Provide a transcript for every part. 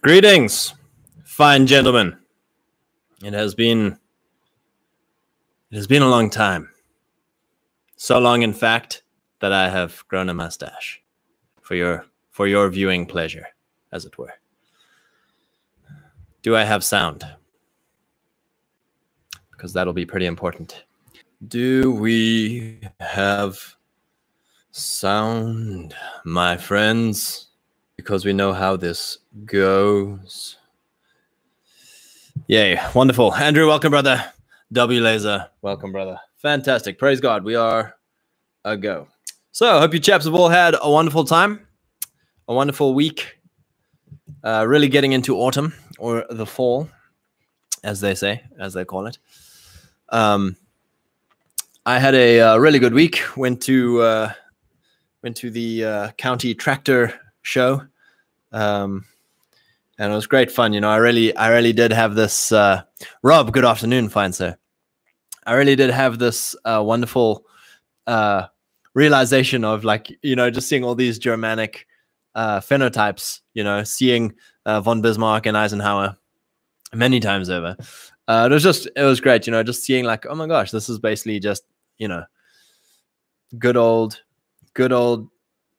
Greetings, fine gentlemen. It has been it has been a long time. So long in fact that I have grown a mustache for your for your viewing pleasure, as it were. Do I have sound? Because that'll be pretty important. Do we have sound, my friends? Because we know how this goes. Yay, wonderful. Andrew, welcome, brother. W Laser, welcome, brother. Fantastic. Praise God. We are a go. So, I hope you chaps have all had a wonderful time, a wonderful week. Uh, really getting into autumn or the fall, as they say, as they call it. Um, I had a uh, really good week. Went to uh, went to the uh, county tractor show. Um, and it was great fun. You know, I really, I really did have this. Uh, Rob, good afternoon, fine sir. I really did have this uh, wonderful uh, realization of like, you know, just seeing all these Germanic uh, phenotypes. You know, seeing uh, von Bismarck and Eisenhower many times over. Uh, it was just, it was great. You know, just seeing like, oh my gosh, this is basically just, you know, good old, good old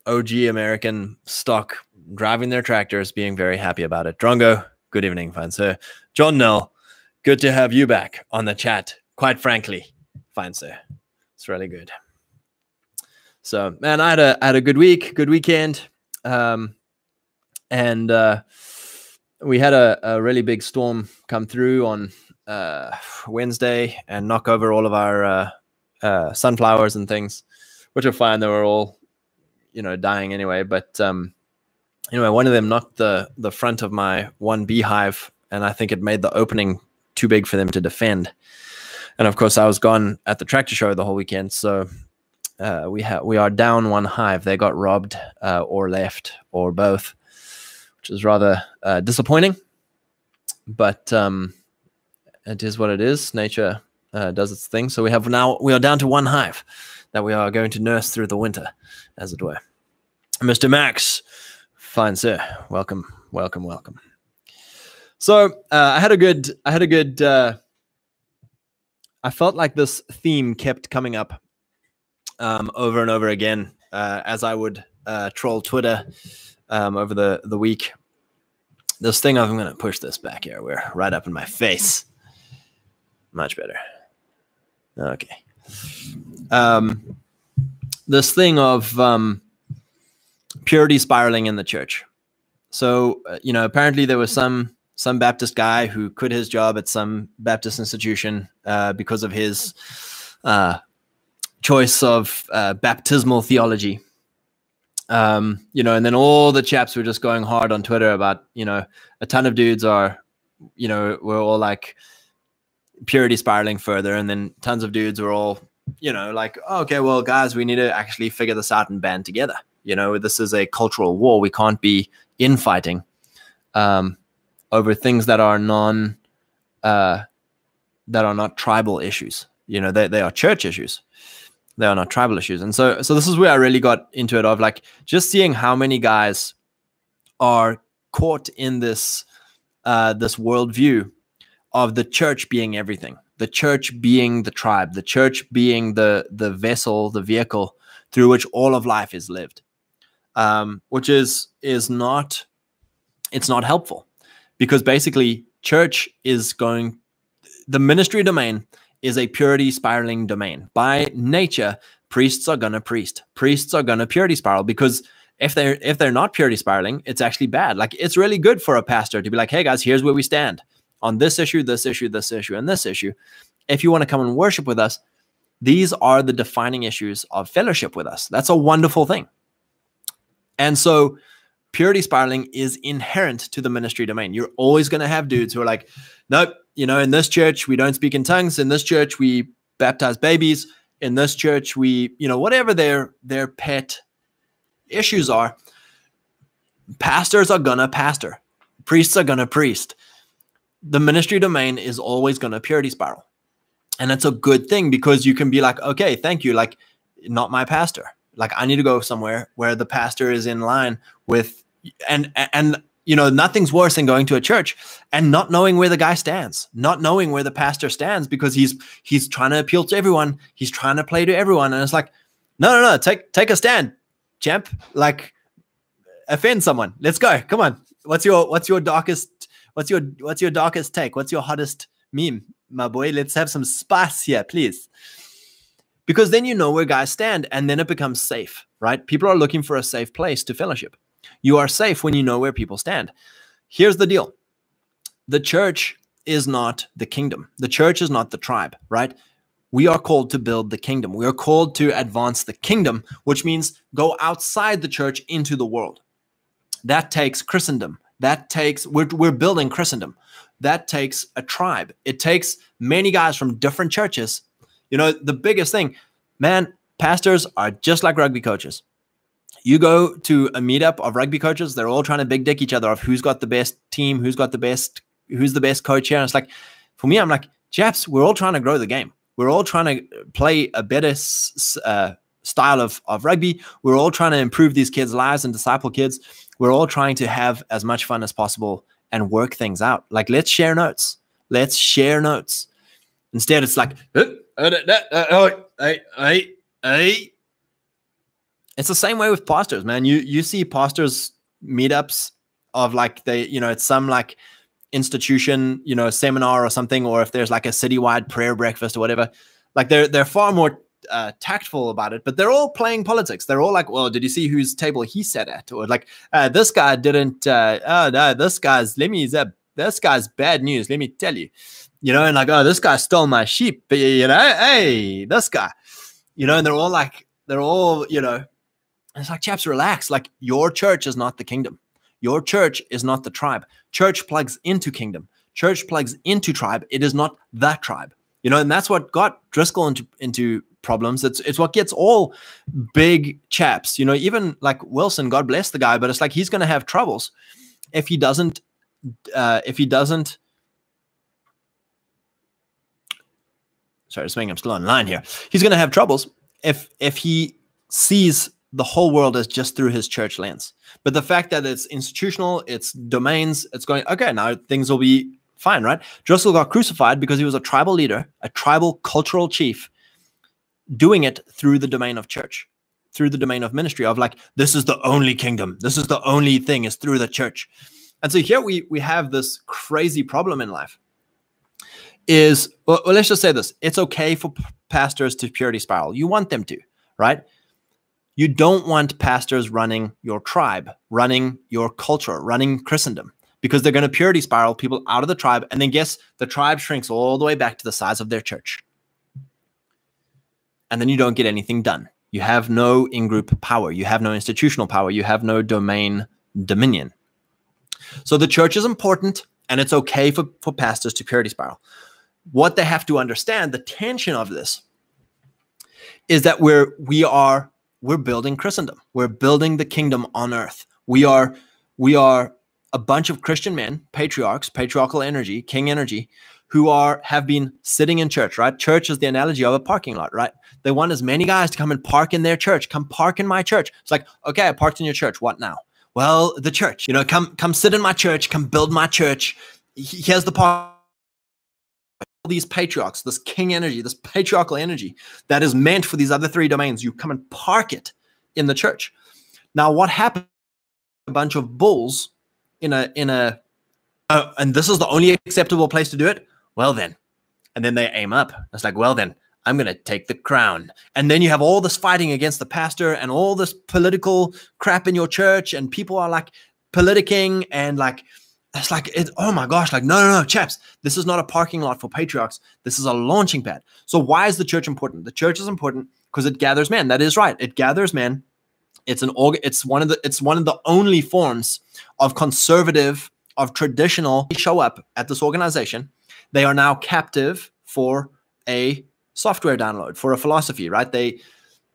OG American stock driving their tractors, being very happy about it. Drongo, good evening, fine sir. John Nell, good to have you back on the chat. Quite frankly, fine sir. It's really good. So, man, I had a I had a good week, good weekend, um, and uh, we had a, a really big storm come through on uh, Wednesday and knock over all of our uh, uh, sunflowers and things, which are fine. They were all you know dying anyway. But um, anyway, one of them knocked the the front of my one beehive, and I think it made the opening too big for them to defend. And of course, I was gone at the tractor show the whole weekend, so uh, we have we are down one hive. They got robbed uh, or left or both, which is rather uh, disappointing. But um, it is what it is. Nature uh, does its thing. So we have now we are down to one hive that we are going to nurse through the winter, as it were. Mr. Max, fine sir, welcome, welcome, welcome. So uh, I had a good, I had a good. Uh, I felt like this theme kept coming up um, over and over again uh, as I would uh, troll Twitter um, over the the week. This thing, I'm going to push this back here. We're right up in my face. Much better. Okay um, this thing of um, purity spiraling in the church. So uh, you know, apparently there was some some Baptist guy who quit his job at some Baptist institution uh, because of his uh, choice of uh, baptismal theology. Um, you know, and then all the chaps were just going hard on Twitter about, you know, a ton of dudes are, you know, we're all like purity spiraling further, and then tons of dudes were all you know, like, okay, well, guys, we need to actually figure this out and band together. You know, this is a cultural war. We can't be infighting um, over things that are non, uh, that are not tribal issues. You know, they, they are church issues. They are not tribal issues. And so, so this is where I really got into it of like just seeing how many guys are caught in this, uh, this worldview of the church being everything the church being the tribe, the church being the the vessel, the vehicle through which all of life is lived, um, which is is not it's not helpful because basically church is going the ministry domain is a purity spiraling domain by nature priests are gonna priest priests are gonna purity spiral because if they're if they're not purity spiraling it's actually bad like it's really good for a pastor to be like hey guys here's where we stand on this issue, this issue, this issue, and this issue. If you want to come and worship with us, these are the defining issues of fellowship with us. That's a wonderful thing. And so, purity spiraling is inherent to the ministry domain. You're always going to have dudes who are like, nope, you know, in this church, we don't speak in tongues. In this church, we baptize babies. In this church, we, you know, whatever their their pet issues are, pastors are gonna pastor, priests are gonna priest the ministry domain is always to purity spiral. And that's a good thing because you can be like, okay, thank you. Like, not my pastor. Like, I need to go somewhere where the pastor is in line with, and, and you know, nothing's worse than going to a church and not knowing where the guy stands, not knowing where the pastor stands because he's he's trying to appeal to everyone, he's trying to play to everyone, and it's like, no, no, no, take take a stand, champ. Like, offend someone. Let's go. Come on. What's your what's your darkest what's your what's your darkest take? What's your hottest meme, my boy? Let's have some spice here, please. Because then you know where guys stand, and then it becomes safe, right? People are looking for a safe place to fellowship. You are safe when you know where people stand. Here's the deal the church is not the kingdom, the church is not the tribe, right? We are called to build the kingdom. We are called to advance the kingdom, which means go outside the church into the world. That takes Christendom. That takes, we're, we're building Christendom. That takes a tribe. It takes many guys from different churches. You know, the biggest thing, man, pastors are just like rugby coaches you go to a meetup of rugby coaches, they're all trying to big dick each other of who's got the best team, who's got the best, who's the best coach here. And it's like, for me, I'm like, chaps, we're all trying to grow the game. We're all trying to play a better uh, style of, of rugby. We're all trying to improve these kids' lives and disciple kids. We're all trying to have as much fun as possible and work things out. Like, let's share notes. Let's share notes. Instead, it's like, hey, hey, hey, it's the same way with pastors, man. You you see pastors meetups of like they, you know, it's some like institution, you know, seminar or something, or if there's like a citywide prayer breakfast or whatever. Like they're they're far more uh, tactful about it, but they're all playing politics. They're all like, "Well, did you see whose table he sat at?" Or like, uh, "This guy didn't." Uh, oh no, this guy's let me this guy's bad news. Let me tell you, you know, and like, "Oh, this guy stole my sheep." But you know, hey, this guy, you know, and they're all like, they're all, you know, it's like, chaps, relax. Like your church is not the kingdom. Your church is not the tribe. Church plugs into kingdom. Church plugs into tribe. It is not that tribe. You know, and that's what got Driscoll into into problems. It's it's what gets all big chaps. You know, even like Wilson, God bless the guy, but it's like he's going to have troubles if he doesn't uh, if he doesn't. Sorry, saying I'm still online here. He's going to have troubles if if he sees the whole world as just through his church lens. But the fact that it's institutional, it's domains, it's going, okay, now things will be fine, right? Driscoll got crucified because he was a tribal leader, a tribal cultural chief, doing it through the domain of church, through the domain of ministry, of like, this is the only kingdom, this is the only thing, is through the church. And so here we we have this crazy problem in life. Is well, let's just say this: it's okay for pastors to purity spiral. You want them to, right? You don't want pastors running your tribe, running your culture, running Christendom, because they're going to purity spiral people out of the tribe. And then guess the tribe shrinks all the way back to the size of their church. And then you don't get anything done. You have no in group power. You have no institutional power. You have no domain dominion. So the church is important and it's okay for, for pastors to purity spiral. What they have to understand, the tension of this, is that we're we are we're building Christendom. We're building the kingdom on earth. We are we are a bunch of Christian men, patriarchs, patriarchal energy, king energy, who are have been sitting in church, right? Church is the analogy of a parking lot, right? They want as many guys to come and park in their church. Come park in my church. It's like, okay, I parked in your church. What now? Well, the church. You know, come come sit in my church. Come build my church. Here's the park these patriarchs, this king energy, this patriarchal energy that is meant for these other three domains, you come and park it in the church. Now, what happened? A bunch of bulls in a in a, uh, and this is the only acceptable place to do it. Well, then, and then they aim up. It's like, well, then I'm going to take the crown. And then you have all this fighting against the pastor and all this political crap in your church, and people are like politicking and like it's like it, oh my gosh like no no no chaps this is not a parking lot for patriarchs. This is a launching pad. So why is the church important? The church is important because it gathers men that is right. It gathers men it's an org it's one of the it's one of the only forms of conservative of traditional show up at this organization. They are now captive for a software download for a philosophy right? They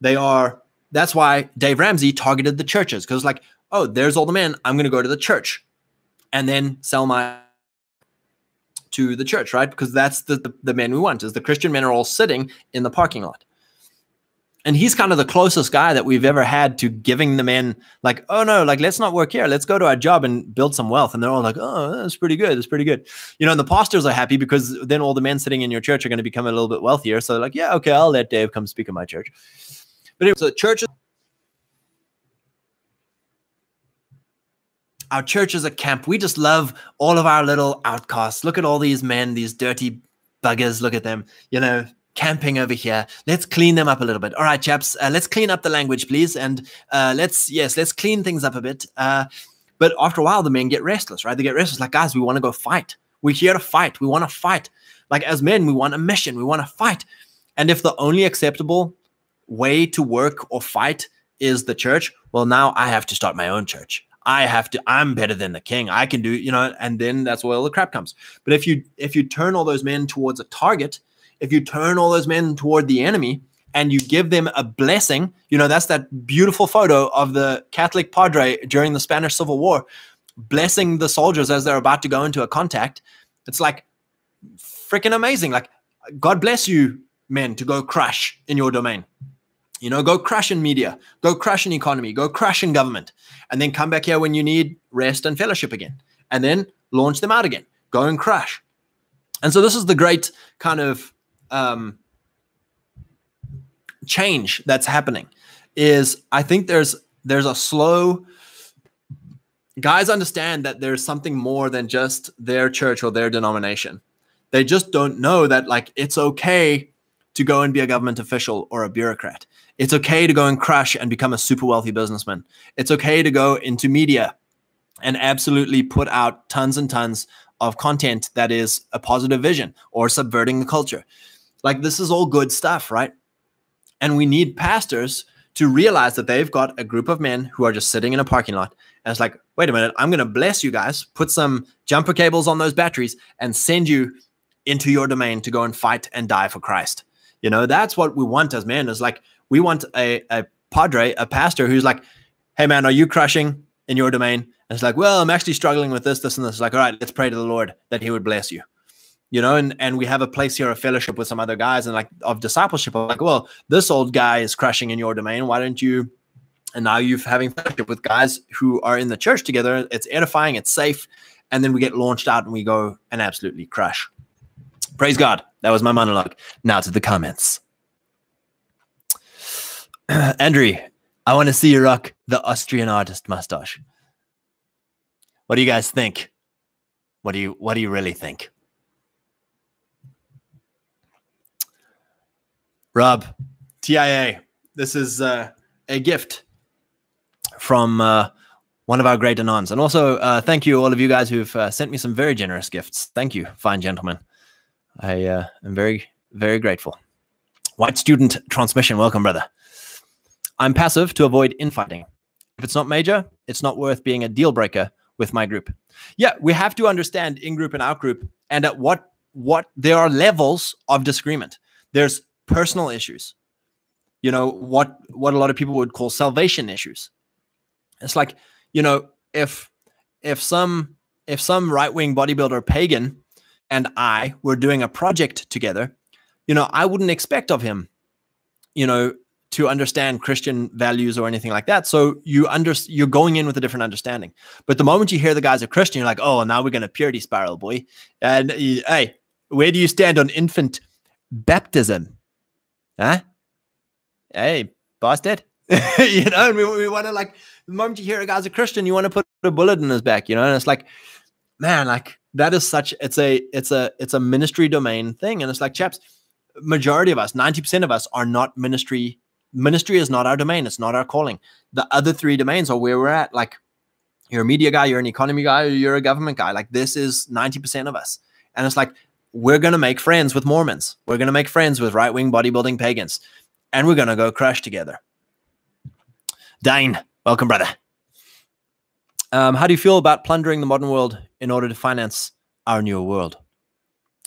they are that's why dave ramsey targeted the churches because like oh there's all the men. I'm going to go to the church and then sell my to the church, right? Because that's the, the, the men we want is the Christian men are all sitting in the parking lot. and he's kind of the closest guy that we've ever had to giving the men like oh no like let's not work here. Let's go to our job and build some wealth. And they're all like oh that's pretty good. That's pretty good. You know and the pastors are happy because then all the men sitting in your church are going to become a little bit wealthier. So they're like yeah okay i'll let dave come speak in my church. But it was a our church is a camp we just love all of our little outcasts look at all these men these dirty buggers look at them you know camping over here. Let's clean them up a little bit. All right, chaps, uh, let's clean up the language, please. And uh, let's, yes, let's clean things up a bit. Uh, but after a while, the men get restless, right? They get restless, like, guys, we want to go fight. We're here to fight. We want to fight. Like, as men, we want a mission. We want to fight. And if the only acceptable way to work or fight is the church, well, now I have to start my own church. I have to, I'm better than the king. I can do, you know, and then that's where all the crap comes. But if you if you turn all those men towards a target, if you turn all those men toward the enemy and you give them a blessing, you know, that's that beautiful photo of the Catholic padre during the Spanish Civil War blessing the soldiers as they're about to go into a contact. It's like freaking amazing. Like, God bless you, men, to go crush in your domain. You know, go crash in media, go crash in economy, go crash in government, and then come back here when you need rest and fellowship again, and then launch them out again. Go and crash. And so this is the great kind of um, change that's happening is I think there's there's a slow guys understand that there's something more than just their church or their denomination. They just don't know that like it's okay to go and be a government official or a bureaucrat. It's okay to go and crush and become a super wealthy businessman. It's okay to go into media and absolutely put out tons and tons of content that is a positive vision or subverting the culture. Like this is all good stuff, right? And we need pastors to realize that they've got a group of men who are just sitting in a parking lot. And it's like, wait a minute, I'm going to bless you guys, put some jumper cables on those batteries, and send you into your domain to go and fight and die for Christ. You know, that's what we want as men is like, we want a, a padre, a pastor who's like, hey, man, are you crushing in your domain? And it's like, well, I'm actually struggling with this, this, and this. It's like, all right, let's pray to the Lord that he would bless you you know, and and we have a place here of fellowship with some other guys and like of discipleship. I'm like, well, this old guy is crushing in your domain. Why don't you? And now you're having fellowship with guys who are in the church together. It's edifying, it's safe, and then we get launched out and we go and absolutely crush. Praise God. That was my monologue. Now to the comments. Andrew, I want to see you rock the Austrian artist mustache. What do you guys think? What do you what do you really think? Rob, TIA, this is uh, a gift from uh, one of our great Anons. And also, uh, thank you, all of you guys who've uh, sent me some very generous gifts. Thank you, fine gentlemen. I uh, am very, very grateful. White student transmission, welcome, brother. I'm passive to avoid infighting. If it's not major, it's not worth being a deal breaker with my group. Yeah, we have to understand in group and out group, and at what what there are levels of disagreement. There's personal issues you know what what a lot of people would call salvation issues it's like you know if if some if some right-wing bodybuilder pagan and i were doing a project together you know i wouldn't expect of him you know to understand christian values or anything like that. So you under you're going in with a different understanding. But the moment you hear the guy's a christian you're like oh now we're going to purity spiral boy. And hey where do you stand on infant baptism? Huh? Hey, busted. you know, and we, we want to like the moment you hear a guy's a Christian, you want to put a bullet in his back, you know, and it's like, man, like that is such it's a it's a it's a ministry domain thing. And it's like, chaps, majority of us, 90% of us are not ministry. Ministry is not our domain, it's not our calling. The other three domains are where we're at. Like you're a media guy, you're an economy guy, you're a government guy. Like this is 90% of us. And it's like we're going to make friends with Mormons. We're going to make friends with right wing bodybuilding pagans. And we're going to go crash together. Dane, welcome, brother. Um, how do you feel about plundering the modern world in order to finance our new world?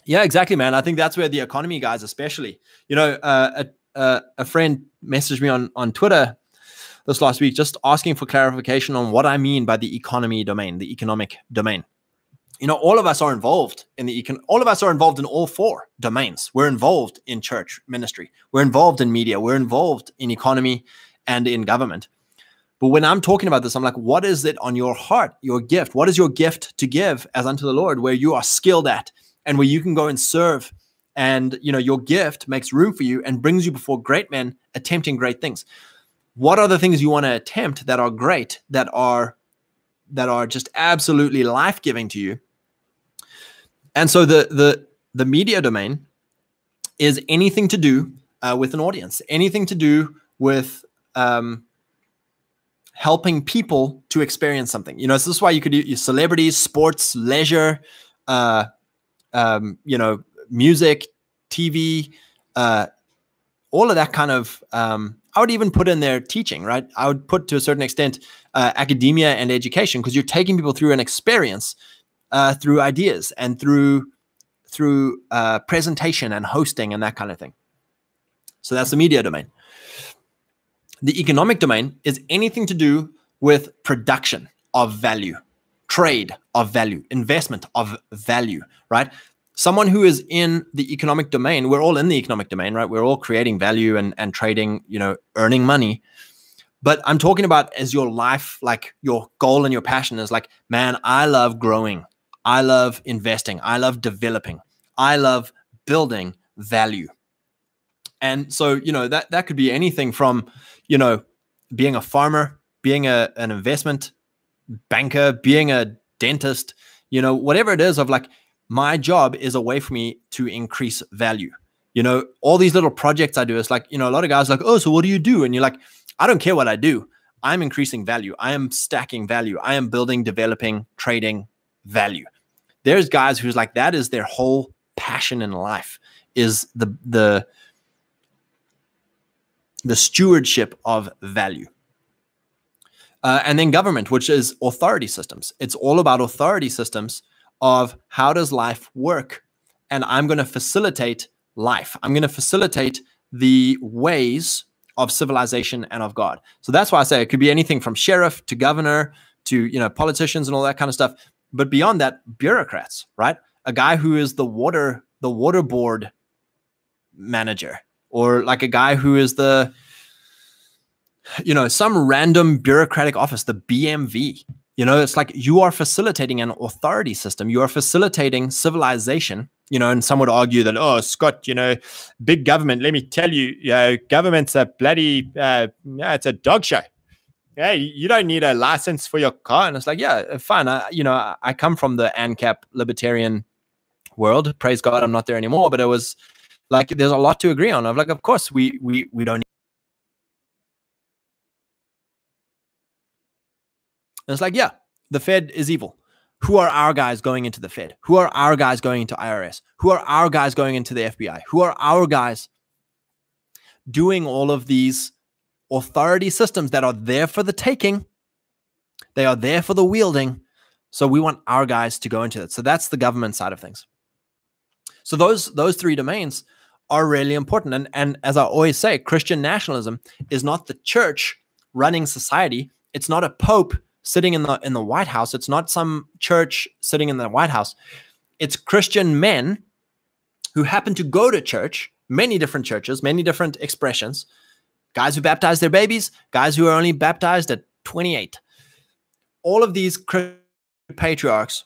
Yeah, exactly, man. I think that's where the economy guys, especially, you know, uh, a, uh, a friend messaged me on, on Twitter this last week just asking for clarification on what I mean by the economy domain, the economic domain. you know, all of us are involved in the econ. All of us are involved in all four domains. We're involved in church ministry. We're involved in media. We're involved in economy and in government. But when I'm talking about this, I'm like, what is it on your heart, your gift? What is your gift to give as unto the Lord, where you are skilled at and where you can go and serve? And you know, your gift makes room for you and brings you before great men attempting great things. What are the things you want to attempt that are great, that are that are just absolutely life-giving to you? And so the the the media domain is anything to do uh, with an audience, anything to do with um, helping people to experience something. You know, so this is why you could use celebrities, sports, leisure, uh, um, you know, music, TV, uh, all of that kind of. Um, I would even put in there teaching, right? I would put to a certain extent uh, academia and education because you're taking people through an experience, uh, through ideas and through through uh, presentation and hosting and that kind of thing. So that's the media domain. The economic domain is anything to do with production of value, trade of value, investment of value, right? Someone who is in the economic domain, we're all in the economic domain, right? We're all creating value and, and trading, you know, earning money. But I'm talking about as your life, like your goal and your passion is like, man, I love growing. I love investing. I love developing. I love building value. And so, you know, that that could be anything from, you know, being a farmer, being a, an investment banker, being a dentist, you know, whatever it is of like my job is a way for me to increase value. You know, all these little projects I do is like, you know, a lot of guys like, oh, so what do you do? And you're like, I don't care what I do. I'm increasing value. I am stacking value. I am building, developing, trading value. There's guys who's like that is their whole passion in life is the the the stewardship of value. Uh, and then government, which is authority systems. It's all about authority systems of how does life work? And I'm going to facilitate life. I'm going to facilitate the ways of civilization and of God. So that's why I say it could be anything from sheriff to governor to you know politicians and all that kind of stuff. But beyond that, bureaucrats, right? A guy who is the water the water board manager or like a guy who is the you know some random bureaucratic office the bmv you know it's like you are facilitating an authority system. You are facilitating civilization. You know and some would argue that oh scott you know big government let me tell you you know government's a bloody uh, yeah it's a dog show. Yeah you don't need a license for your car. And it's like yeah fine. I, you know i come from the ancap libertarian world. Praise god i'm not there anymore. But it was like there's a lot to agree on. Of like, of course, we we we don't. And it's like, yeah, the Fed is evil. Who are our guys going into the Fed? Who are our guys going into IRS? Who are our guys going into the FBI? Who are our guys doing all of these authority systems that are there for the taking? They are there for the wielding. So we want our guys to go into it. So that's the government side of things. So those those three domains are really important. And, and as I always say, Christian nationalism is not the church running society. It's not a pope sitting in the in the White House. It's not some church sitting in the White House. It's Christian men who happen to go to church, many different churches, many different expressions. Guys who baptize their babies, guys who are only baptized at 28. All of these patriarchs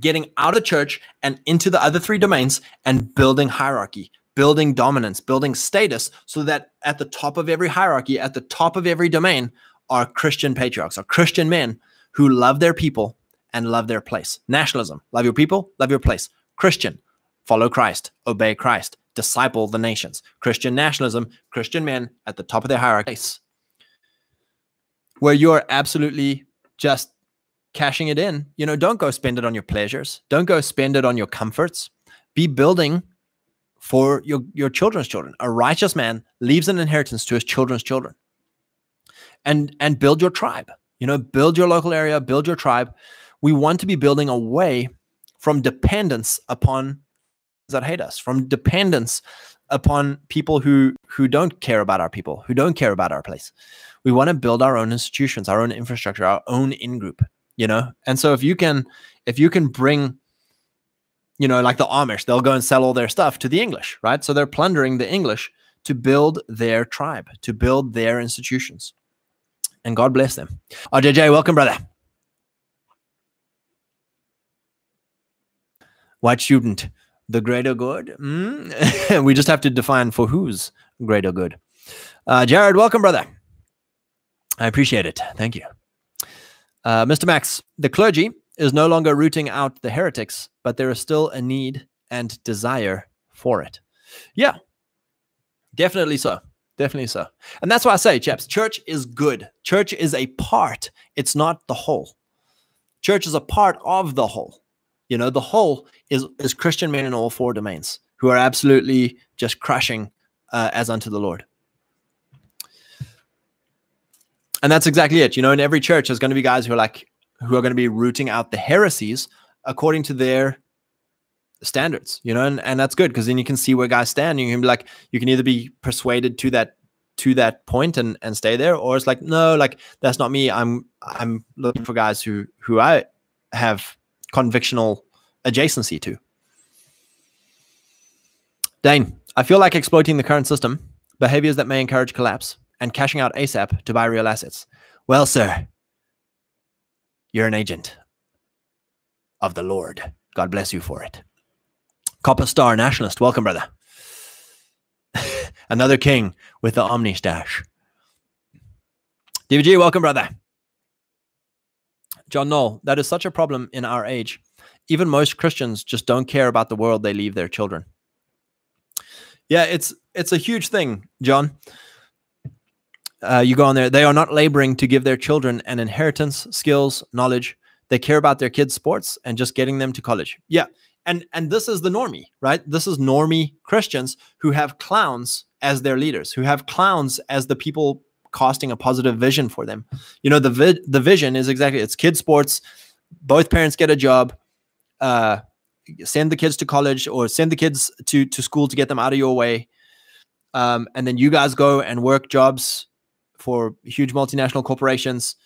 getting out of church and into the other three domains and building hierarchy, building dominance, building status, so that at the top of every hierarchy, at the top of every domain, are Christian patriarchs, are Christian men who love their people and love their place. Nationalism, love your people, love your place. Christian, follow Christ, obey Christ, disciple the nations. Christian nationalism, Christian men at the top of their hierarchy, where you're absolutely just cashing it in. You know, don't go spend it on your pleasures. Don't go spend it on your comforts. Be building for your, your children's children. A righteous man leaves an inheritance to his children's children. And and build your tribe. You know, build your local area, build your tribe. We want to be building away from dependence upon that hate us, from dependence upon people who who don't care about our people, who don't care about our place. We want to build our own institutions, our own infrastructure, our own in group you know. And so if you can if you can bring you know, like the Amish, they'll go and sell all their stuff to the English, right? So they're plundering the English to build their tribe, to build their institutions. And God bless them. Oh, JJ, welcome, brother. White student, the greater good. Mm? we just have to define for whose greater good. Uh, Jared, welcome, brother. I appreciate it. Thank you. Uh, Mr. Max, the clergy is no longer rooting out the heretics, but there is still a need and desire for it. Yeah, definitely so. Definitely so. And that's why I say, chaps, church is good. Church is a part, it's not the whole. Church is a part of the whole. You know, the whole is, is Christian men in all four domains who are absolutely just crushing uh, as unto the Lord. And that's exactly it. You know, in every church, there's going to be guys who are like, who are going to be rooting out the heresies according to their standards, you know, and, and that's good because then you can see where guys stand. You can be like, you can either be persuaded to that to that point and and stay there, or it's like, no, like that's not me. I'm I'm looking for guys who who I have convictional adjacency to. Dane, I feel like exploiting the current system, behaviors that may encourage collapse, and cashing out ASAP to buy real assets. Well, sir, you're an agent of the Lord. God bless you for it. Copper Star Nationalist, welcome, brother. Another king with the Omni stash. DVG, welcome, brother. John Knoll, that is such a problem in our age. Even most Christians just don't care about the world they leave their children. Yeah, it's it's a huge thing, John uh, you go on there, they are not laboring to give their children an inheritance, skills, knowledge. They care about their kids' sports and just getting them to college. Yeah. And and this is the normie, right? This is normie Christians who have clowns as their leaders, who have clowns as the people casting a positive vision for them. You know, the vi- the vision is exactly it's kids sports, both parents get a job, uh, send the kids to college or send the kids to to school to get them out of your way. Um, and then you guys go and work jobs for huge multinational corporations,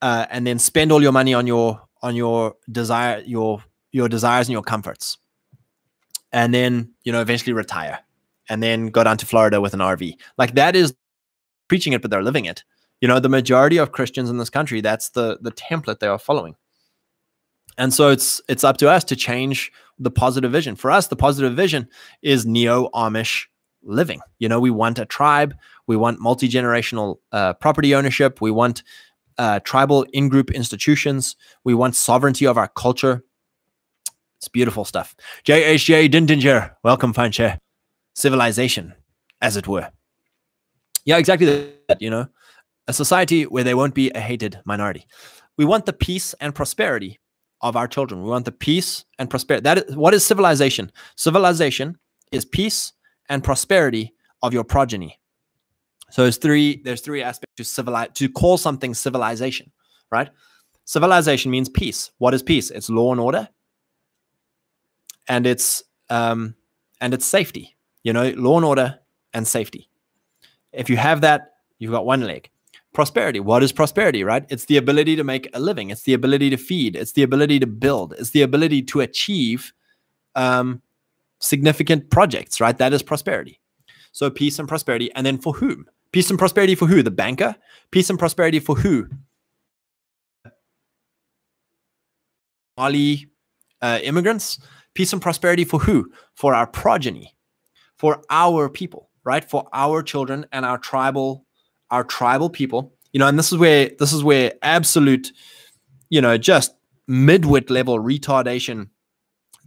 uh, and then spend all your money on your on your desire your your desires and your comforts, and then you know eventually retire, and then go down to Florida with an RV. Like that is preaching it, but they're living it. You know, the majority of Christians in this country, that's the the template they are following. And so it's it's up to us to change the positive vision. For us, the positive vision is neo Amish living. You know, we want a tribe, we want multi generational uh, property ownership, we want uh, tribal in group institutions, we want sovereignty of our culture. It's beautiful stuff. JHJ Dindinger, welcome, Fanche. Civilization, as it were. Yeah, exactly that, you know, a society where there won't be a hated minority. We want the peace and prosperity of our children. We want the peace and prosperity. That is what is civilization? Civilization is peace and prosperity of your progeny. So there's three there's three aspects to civilize to call something civilization, right? Civilization means peace. What is peace? It's law and order, and it's um, and it's safety. You know, law and order and safety. If you have that, you've got one leg. Prosperity. What is prosperity, right? It's the ability to make a living. It's the ability to feed. It's the ability to build. It's the ability to achieve um, significant projects, right? That is prosperity. So peace and prosperity. And then for whom? Peace and prosperity for who? The banker? Peace and prosperity for who? Mali uh, immigrants? Peace and prosperity for who? For our progeny, for our people, right? For our children and our tribal, our tribal people. You know, and this is where this is where absolute, you know, just midwit level retardation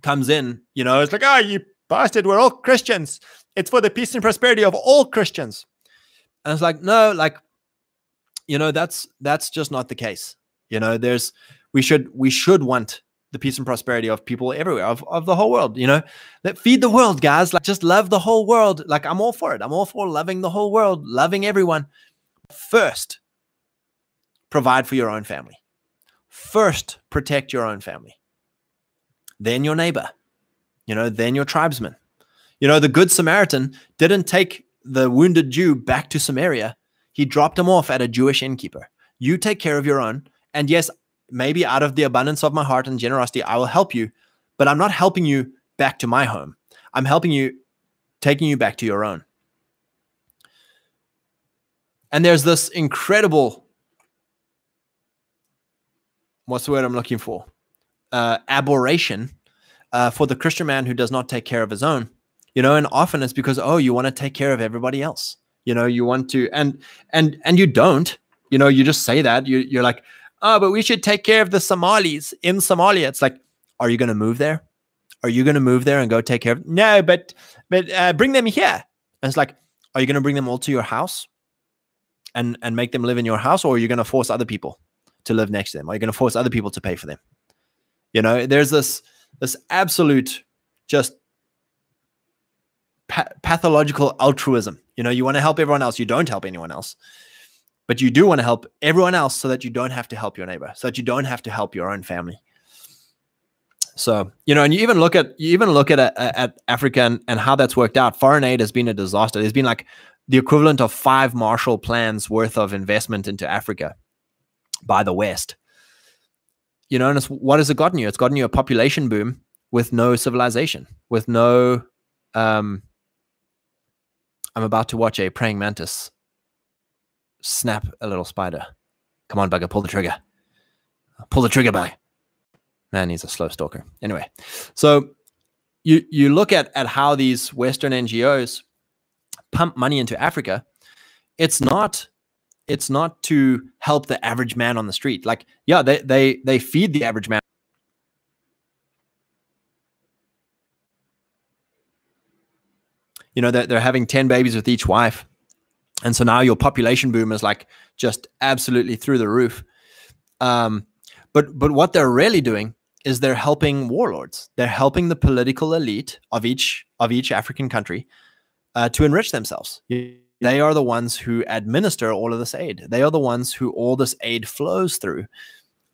comes in, you know, it's like, ah, oh, you bastard, we're all Christians. It's for the peace and prosperity of all Christians. And it's like, no, like, you know, that's that's just not the case. You know, there's we should we should want the peace and prosperity of people everywhere, of, of the whole world, you know. Let feed the world, guys. Like just love the whole world. Like I'm all for it. I'm all for loving the whole world, loving everyone. First, provide for your own family. First, protect your own family then your neighbor, you know, then your tribesman. You know, the Good Samaritan didn't take the wounded Jew back to Samaria, he dropped him off at a Jewish innkeeper. You take care of your own. And yes, maybe out of the abundance of my heart and generosity, I will help you, but I'm not helping you back to my home. I'm helping you, taking you back to your own. And there's this incredible, what's the word I'm looking for? Uh, aberration uh, for the Christian man who does not take care of his own. You know, and often it's because oh, you want to take care of everybody else. You know, you want to, and and and you don't. You know, you just say that. You, you're like, oh, but we should take care of the Somalis in Somalia. It's like, are you going to move there? Are you going to move there and go take care of? No, but but uh, bring them here. And it's like, are you going to bring them all to your house, and and make them live in your house, or are you going to force other people to live next to them? Are you going to force other people to pay for them? You know, there's this this absolute just pa- pathological altruism. You know, you want to help everyone else, you don't help anyone else. But you do want to help everyone else so that you don't have to help your neighbor so that you don't have to help your own family. So you know and you even look at you even look at at africa and, and how that's worked out. Foreign aid has been a disaster. There's been like the equivalent of five marshall plans worth of investment into africa by the west you know and it's, what has it gotten you it's gotten you a population boom with no civilization with no um i'm about to watch a praying mantis snap a little spider. Come on, bugger, pull the trigger. Pull the trigger, bugger. Man, he's a slow stalker. Anyway, so you you look at at how these Western NGOs pump money into Africa. It's not it's not to help the average man on the street. Like, yeah, they they they feed the average man. You know, they're, they're having 10 babies with each wife and so now your population boom is like just absolutely through the roof um, but but what they're really doing is they're helping warlords they're helping the political elite of each of each african country uh, to enrich themselves they are the ones who administer all of this aid. They are the ones who all this aid flows through.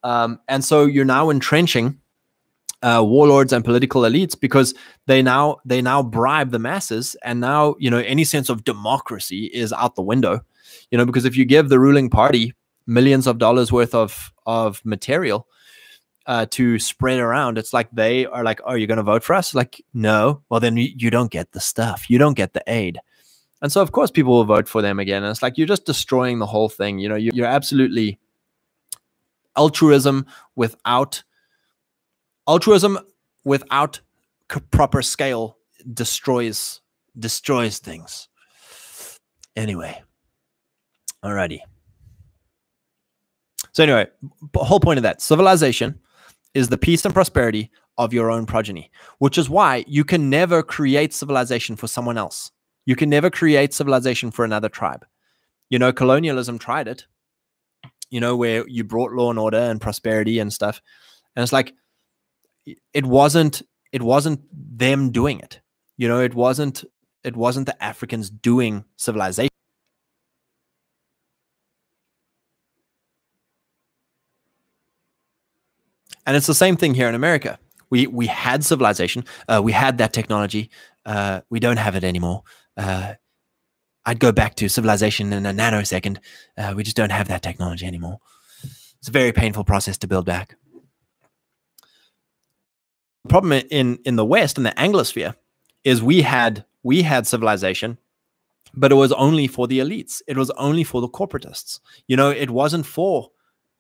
Um, and so you're now entrenching uh, warlords and political elites because they now they now bribe the masses and now you know any sense of democracy is out the window you know because if you give the ruling party millions of dollars worth of of material uh, to spread around it's like they are like oh you're going to vote for us? Like no. Well then you, you don't get the stuff. You don't get the aid and so of course people will vote for them again. And it's like you're just destroying the whole thing. You know you, you're absolutely altruism without altruism without proper scale destroys destroys things. Anyway. Alrighty. So anyway whole point of that civilization is the peace and prosperity of your own progeny which is why you can never create civilization for someone else you can never create civilization for another tribe. You know colonialism tried it you know where you brought law and order and prosperity and stuff. And it's like it wasn't it wasn't them doing it. You know it wasn't it wasn't the africans doing civilization. And it's the same thing here in america. We we had civilization. Uh, we had that technology. Uh, we don't have it anymore uh, i'd go back to civilization in a nanosecond uh, we just don't have that technology anymore it's a very painful process to build back the problem in in the West, in the Anglosphere, is we had we had civilization, but it was only for the elites. It was only for the corporatists. You know, it wasn't for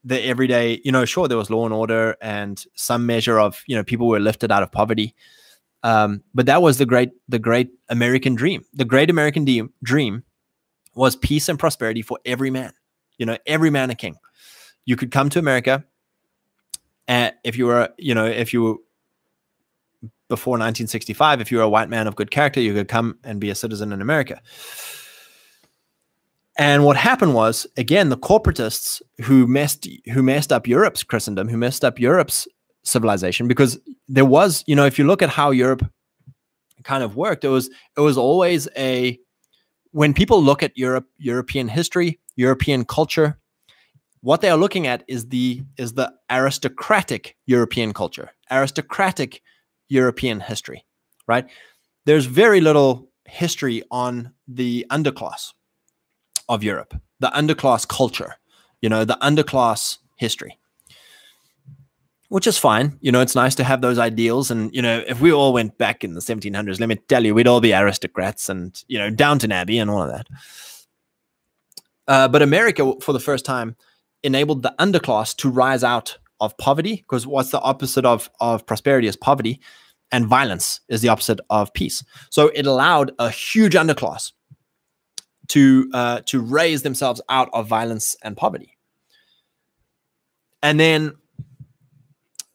the everyday. You know, sure there was law and order and some measure of you know people were lifted out of poverty, um, but that was the great the great American dream. The great American de- dream was peace and prosperity for every man. You know, every man a king. You could come to America, and if you were, you know, if you were before 1965, if you were a white man of good character, you could come and be a citizen in America. And what happened was, again, the corporatists who messed who messed up Europe's Christendom, who messed up Europe's civilization, because there was, you know, if you look at how Europe kind of worked, it was it was always a when people look at Europe, European history, European culture, what they are looking at is the is the aristocratic European culture, aristocratic European history, right? There's very little history on the underclass of Europe, the underclass culture, you know, the underclass history. Which is fine. You know, it's nice to have those ideals. And, you know, if we all went back in the 1700s, let me tell you, we'd all be aristocrats and, you know, Downton Abbey and all of that. Uh, but America, for the first time, enabled the underclass to rise out of poverty because what's the opposite of, of prosperity is poverty and violence is the opposite of peace. So it allowed a huge underclass to uh, to raise themselves out of violence and poverty. And then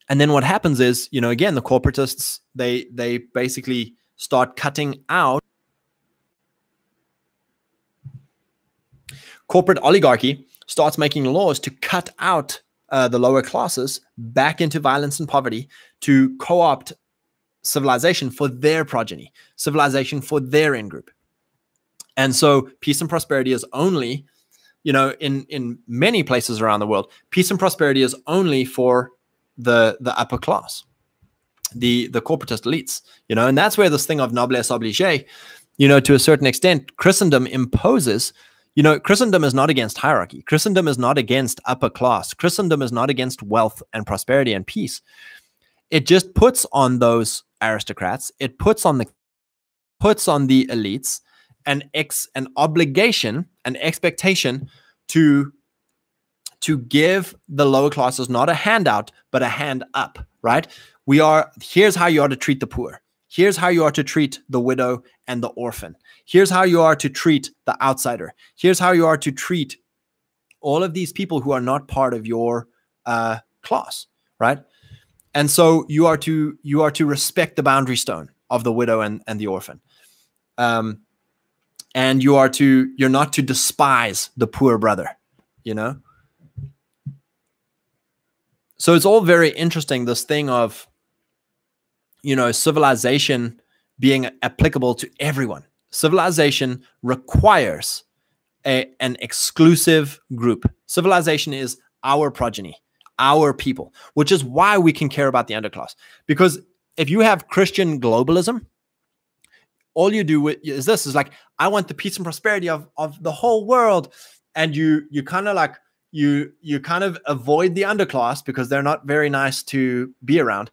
and then what happens is, you know, again, the corporatists they they basically start cutting out corporate oligarchy starts making laws to cut out uh, the lower classes back into violence and poverty to co-opt civilization for their progeny, civilization for their in group. And so peace and prosperity is only, you know, in in many places around the world, peace and prosperity is only for the the upper class, the the corporatist elites, you know, and that's where this thing of noblesse oblige, you know, to a certain extent, Christendom imposes you know, Christendom is not against hierarchy. Christendom is not against upper class. Christendom is not against wealth and prosperity and peace. It just puts on those aristocrats, it puts on the puts on the elites an ex an obligation, an expectation to to give the lower classes not a handout, but a hand up, right? We are here's how you are to treat the poor. Here's how you are to treat the widow and the orphan. Here's how you are to treat the outsider. Here's how you are to treat all of these people who are not part of your uh, class, right? And so you are to you are to respect the boundary stone of the widow and, and the orphan. Um, and you are to you're not to despise the poor brother, you know? So it's all very interesting, this thing of you know, civilization being applicable to everyone. Civilization requires a, an exclusive group. Civilization is our progeny our people, which is why we can care about the underclass. Because if you have Christian globalism, all you do is this is like, I want the peace and prosperity of, of the whole world. And you you kind of like you you kind of avoid the underclass because they're not very nice to be around.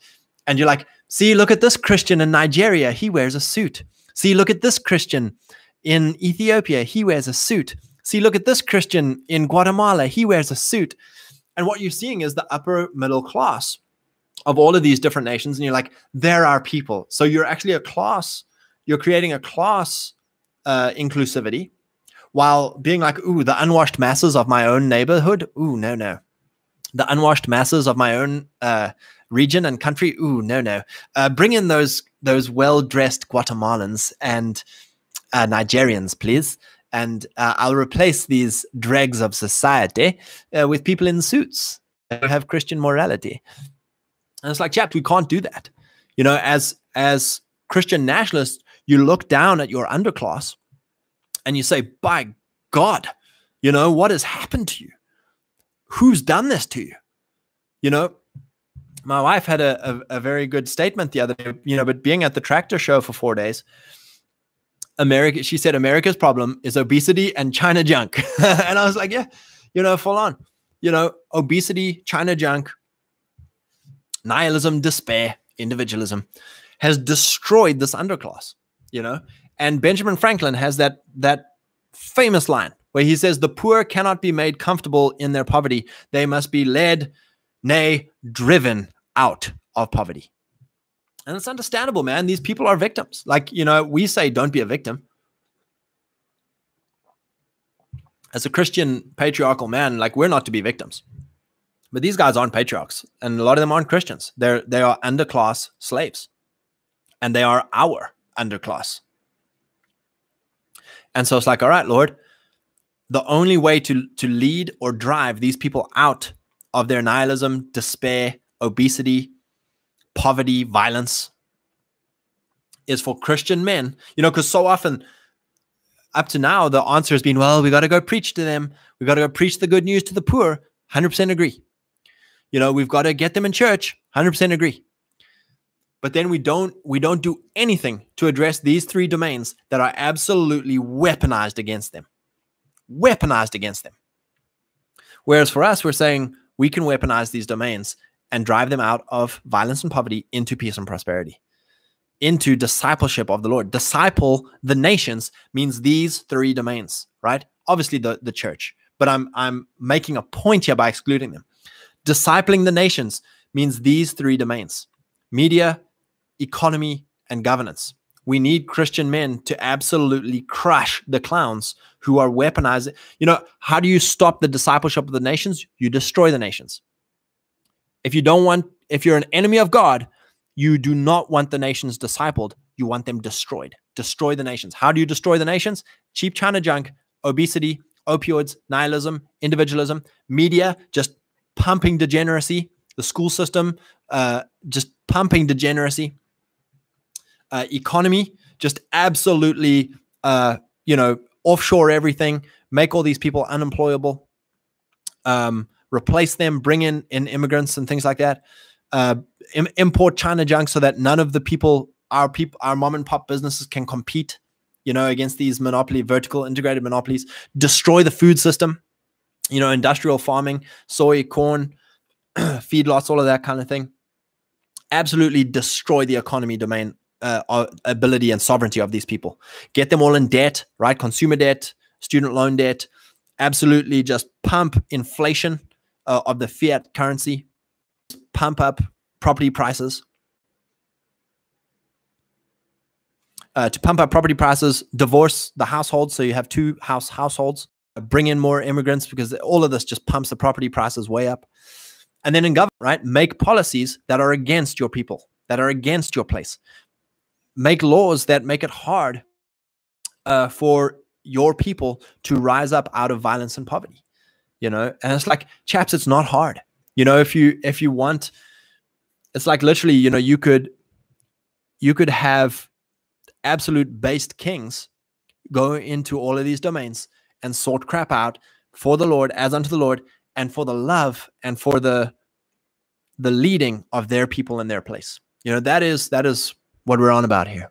And you're like, see, look at this Christian in Nigeria, he wears a suit. See, look at this Christian in Ethiopia, he wears a suit. See, look at this Christian in Guatemala, he wears a suit. And what you're seeing is the upper middle class of all of these different nations. And you're like, there are people. So you're actually a class, you're creating a class uh, inclusivity while being like, ooh, the unwashed masses of my own neighborhood. Ooh, no, no. The unwashed masses of my own uh, region and country. Ooh, no, no. Uh, bring in those those well dressed Guatemalans and uh, Nigerians, please and uh, I'll replace these dregs of society uh, with people in suits who have Christian morality. And it's like, chaps, we can't do that. You know, as as Christian nationalists, you look down at your underclass and you say, by God, you know, what has happened to you? Who's done this to you? You know, my wife had a, a, a very good statement the other day, you know, but being at the tractor show for four days, America, she said America's problem is obesity and China junk. and I was like, yeah, you know, full on. You know, obesity, China junk, nihilism, despair, individualism has destroyed this underclass, you know? And Benjamin Franklin has that that famous line where he says the poor cannot be made comfortable in their poverty. They must be led, nay, driven out of poverty. And it's understandable, man. These people are victims. Like, you know, we say don't be a victim. As a Christian patriarchal man, like we're not to be victims. But these guys aren't patriarchs, and a lot of them aren't Christians. They're they are underclass slaves. And they are our underclass. And so it's like, all right, Lord, the only way to to lead or drive these people out of their nihilism, despair, obesity, poverty, violence is for Christian men. You know, because so often up to now, the answer has been, well, we got to go preach to them. We got to go preach the good news to the poor. 100% agree. You know, we've got to get them in church. 100% agree. But then we don't we don't do anything to address these three domains that are absolutely weaponized against them. Weaponized against them. Whereas for us, we're saying we can weaponize these domains and drive them out of violence and poverty into peace and prosperity, into discipleship of the Lord. Disciple the nations means these three domains, right? Obviously, the, the church, but I'm I'm making a point here by excluding them. Discipling the nations means these three domains: media, economy, and governance. We need Christian men to absolutely crush the clowns who are weaponizing. You know, how do you stop the discipleship of the nations? You destroy the nations. If you don't want, if you're an enemy of God, you do not want the nations discipled. You want them destroyed. Destroy the nations. How do you destroy the nations? Cheap China junk, obesity, opioids, nihilism, individualism, media just pumping degeneracy, the school system uh, just pumping degeneracy, uh, economy just absolutely, uh, you know, offshore everything, make all these people unemployable, um, replace them, bring in, in immigrants and things like that, uh, Im- import China junk so that none of the people, our people, our mom and pop businesses can compete you know, against these monopoly, vertical integrated monopolies, destroy the food system, you know, industrial farming, soy, corn, feedlots, all of that kind of thing. Absolutely destroy the economy domain, uh, ability and sovereignty of these people. Get them all in debt, right? Consumer debt, student loan debt. Absolutely just pump inflation uh, of the fiat currency, pump up property prices uh, to pump up property prices, divorce the household. So you have two house households, uh, bring in more immigrants because all of this just pumps the property prices way up. And then in government, right, make policies that are against your people, that are against your place. Make laws that make it hard uh, for your people to rise up out of violence and poverty. You know, and it's like, chaps, it's not hard. You know, if you if you want, it's like literally, you know, you could you could have absolute based kings go into all of these domains and sort crap out for the Lord as unto the Lord and for the love and for the the leading of their people in their place. You know, that is that is what we're on about here.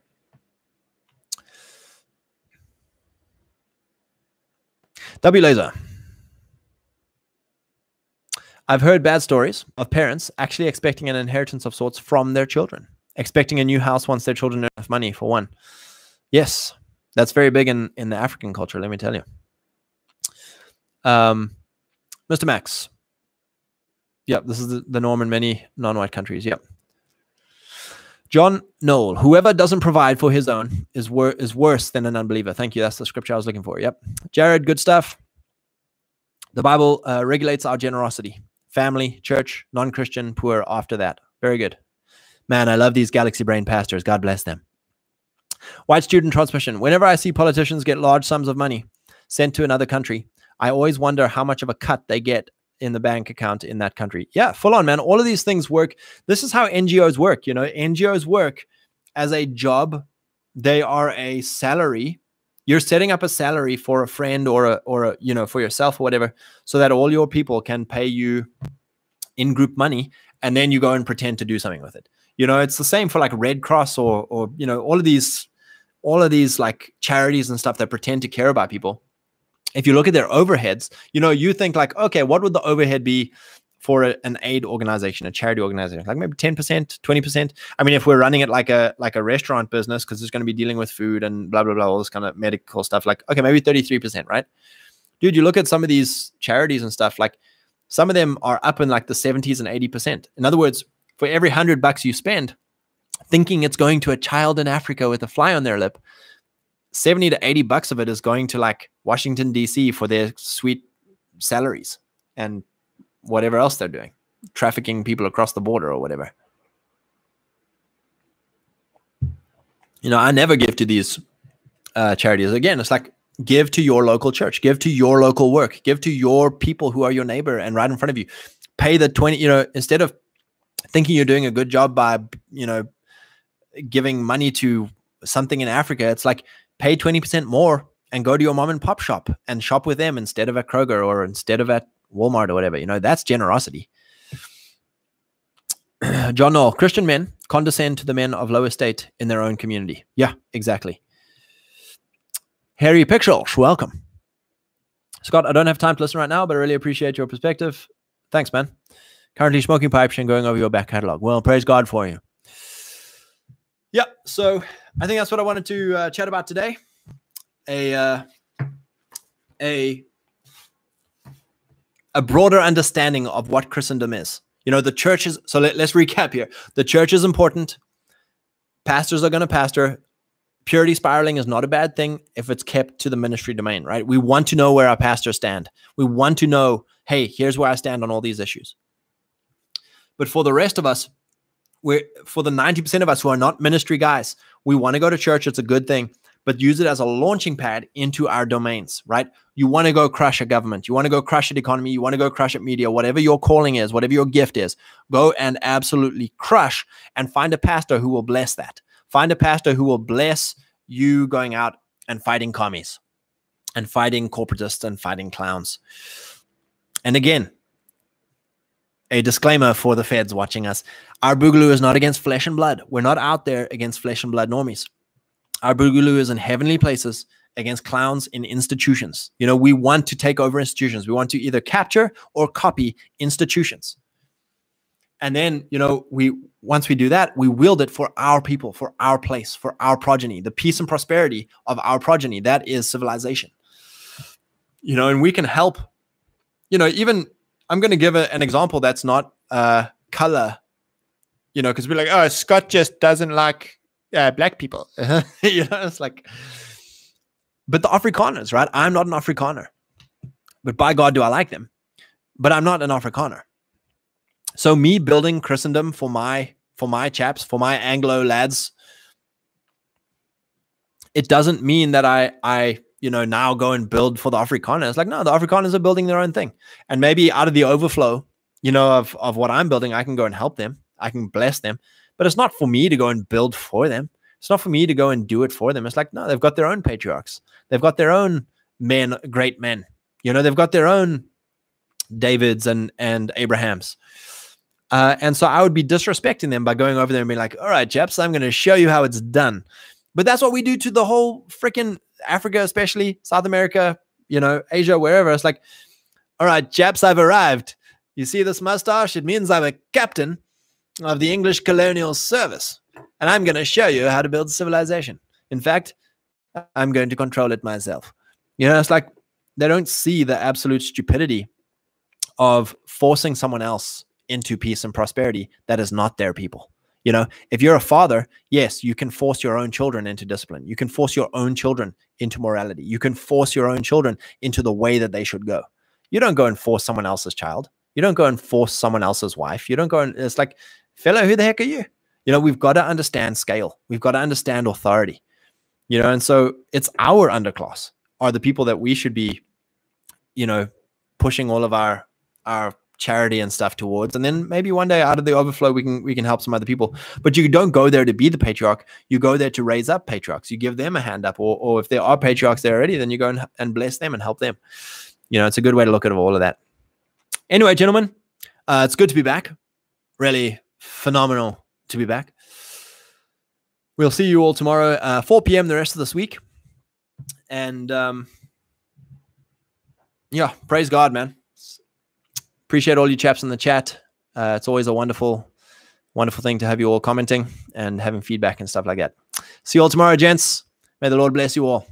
W Laser. I've heard bad stories of parents actually expecting an inheritance of sorts from their children expecting a new house once their children have money for one. Yes, that's very big in in the African culture. Let me tell you. Um, Mr. Max. Yep, this is the, the norm in many non-white countries. Yep. John Knoll, whoever doesn't provide for his own is wor- is worse than an unbeliever. Thank you. That's the scripture I was looking for. Yep. Jared, good stuff. The Bible uh, regulates our generosity. Family, church, non-Christian, poor after that. Very good. Man, I love these Galaxy Brain pastors. God bless them. White student transmission. Whenever I see politicians get large sums of money sent to another country, I always wonder how much of a cut they get in the bank account in that country. Yeah, full on, man. All of these things work. This is how NGOs work. You know, NGOs work as a job, they are a salary. You're setting up a salary for a friend or a, or a, you know, for yourself or whatever, so that all your people can pay you in group money. And then you go and pretend to do something with it. You know, it's the same for like Red Cross or or you know all of these all of these like charities and stuff that pretend to care about people. If you look at their overheads, you know, you think like, okay, what would the overhead be for a, an aid organization, a charity organization, like maybe 10%, 20%. I mean, if we're running it like a like a restaurant business, because it's going to be dealing with food and blah, blah, blah, all this kind of medical stuff, like, okay, maybe 33%, right? Dude, you look at some of these charities and stuff, like some of them are up in like the 70s and 80%. In other words, for every hundred bucks you spend, thinking it's going to a child in Africa with a fly on their lip, 70 to 80 bucks of it is going to like Washington, D.C. for their sweet salaries and whatever else they're doing, trafficking people across the border or whatever. You know, I never give to these uh, charities. Again, it's like give to your local church, give to your local work, give to your people who are your neighbor and right in front of you. Pay the 20, you know, instead of thinking you're doing a good job by you know giving money to something in Africa, it's like pay 20% more and go to your mom and pop shop and shop with them instead of at Kroger or instead of at Walmart or whatever. You know, that's generosity. John Knoll, Christian men condescend to the men of low estate in their own community. Yeah, exactly. Harry Pixels, welcome. Scott, I don't have time to listen right now, but I really appreciate your perspective. Thanks, man. Currently smoking pipes and going over your back catalog. Well, praise God for you. Yeah, so I think that's what I wanted to uh, chat about today. A uh, a a broader understanding of what Christendom is. You know, the church is. So let, let's recap here. The church is important. Pastors are going to pastor. Purity spiraling is not a bad thing if it's kept to the ministry domain, right? We want to know where our pastors stand. We want to know, hey, here's where I stand on all these issues. But for the rest of us, we're for the 90% of us who are not ministry guys, we want to go to church. It's a good thing, but use it as a launching pad into our domains, right? You want to go crush a government. You want to go crush an economy. You want to go crush at media, whatever your calling is, whatever your gift is, go and absolutely crush and find a pastor who will bless that. Find a pastor who will bless you going out and fighting commies and fighting corporatists and fighting clowns. And again, a disclaimer for the feds watching us. Our Boogaloo is not against flesh and blood. We're not out there against flesh and blood normies. Our Boogaloo is in heavenly places against clowns in institutions. You know, we want to take over institutions. We want to either capture or copy institutions. And then, you know, we once we do that, we wield it for our people, for our place, for our progeny, the peace and prosperity of our progeny. That is civilization. You know, and we can help, you know, even I'm going to give a, an example that's not uh, color, you know, because we're like, oh, Scott just doesn't like uh, black people. you know, it's like, but the Afrikaners, right? I'm not an Afrikaner, but by God, do I like them? But I'm not an Afrikaner. So me building Christendom for my for my chaps, for my Anglo lads, it doesn't mean that I I you know, now go and build for the Afrikaners. It's like, no, the Afrikaners are building their own thing. And maybe out of the overflow, you know, of, of what I'm building, I can go and help them. I can bless them. But it's not for me to go and build for them. It's not for me to go and do it for them. It's like, no, they've got their own patriarchs. They've got their own men, great men. You know, they've got their own Davids and and Abrahams. Uh, and so I would be disrespecting them by going over there and being like, all right, chaps, I'm going to show you how it's done. But that's what we do to the whole freaking Africa, especially South America, you know, Asia, wherever. It's like, all right, chaps, I've arrived. You see this mustache? It means I'm a captain of the English colonial service. And I'm going to show you how to build civilization. In fact, I'm going to control it myself. You know, it's like they don't see the absolute stupidity of forcing someone else into peace and prosperity that is not their people. You know, if you're a father, yes, you can force your own children into discipline. You can force your own children into morality. You can force your own children into the way that they should go. You don't go and force someone else's child. You don't go and force someone else's wife. You don't go and it's like, fellow, who the heck are you? You know, we've got to understand scale. We've got to understand authority. You know, and so it's our underclass are the people that we should be, you know, pushing all of our our charity and stuff towards. And then maybe one day out of the overflow we can we can help some other people. But you don't go there to be the patriarch. You go there to raise up patriarchs. You give them a hand up. Or, or if there are patriarchs there already then you go and, and bless them and help them. You know it's a good way to look at all of that. Anyway gentlemen uh, it's good to be back. Really phenomenal to be back. We'll see you all tomorrow uh, 4 p.m the rest of this week. And um yeah praise god man appreciate all you chaps in the chat. Uh, it's always a wonderful, wonderful thing to have you all commenting and having feedback and stuff like that. See you all tomorrow, gents. May the Lord bless you all.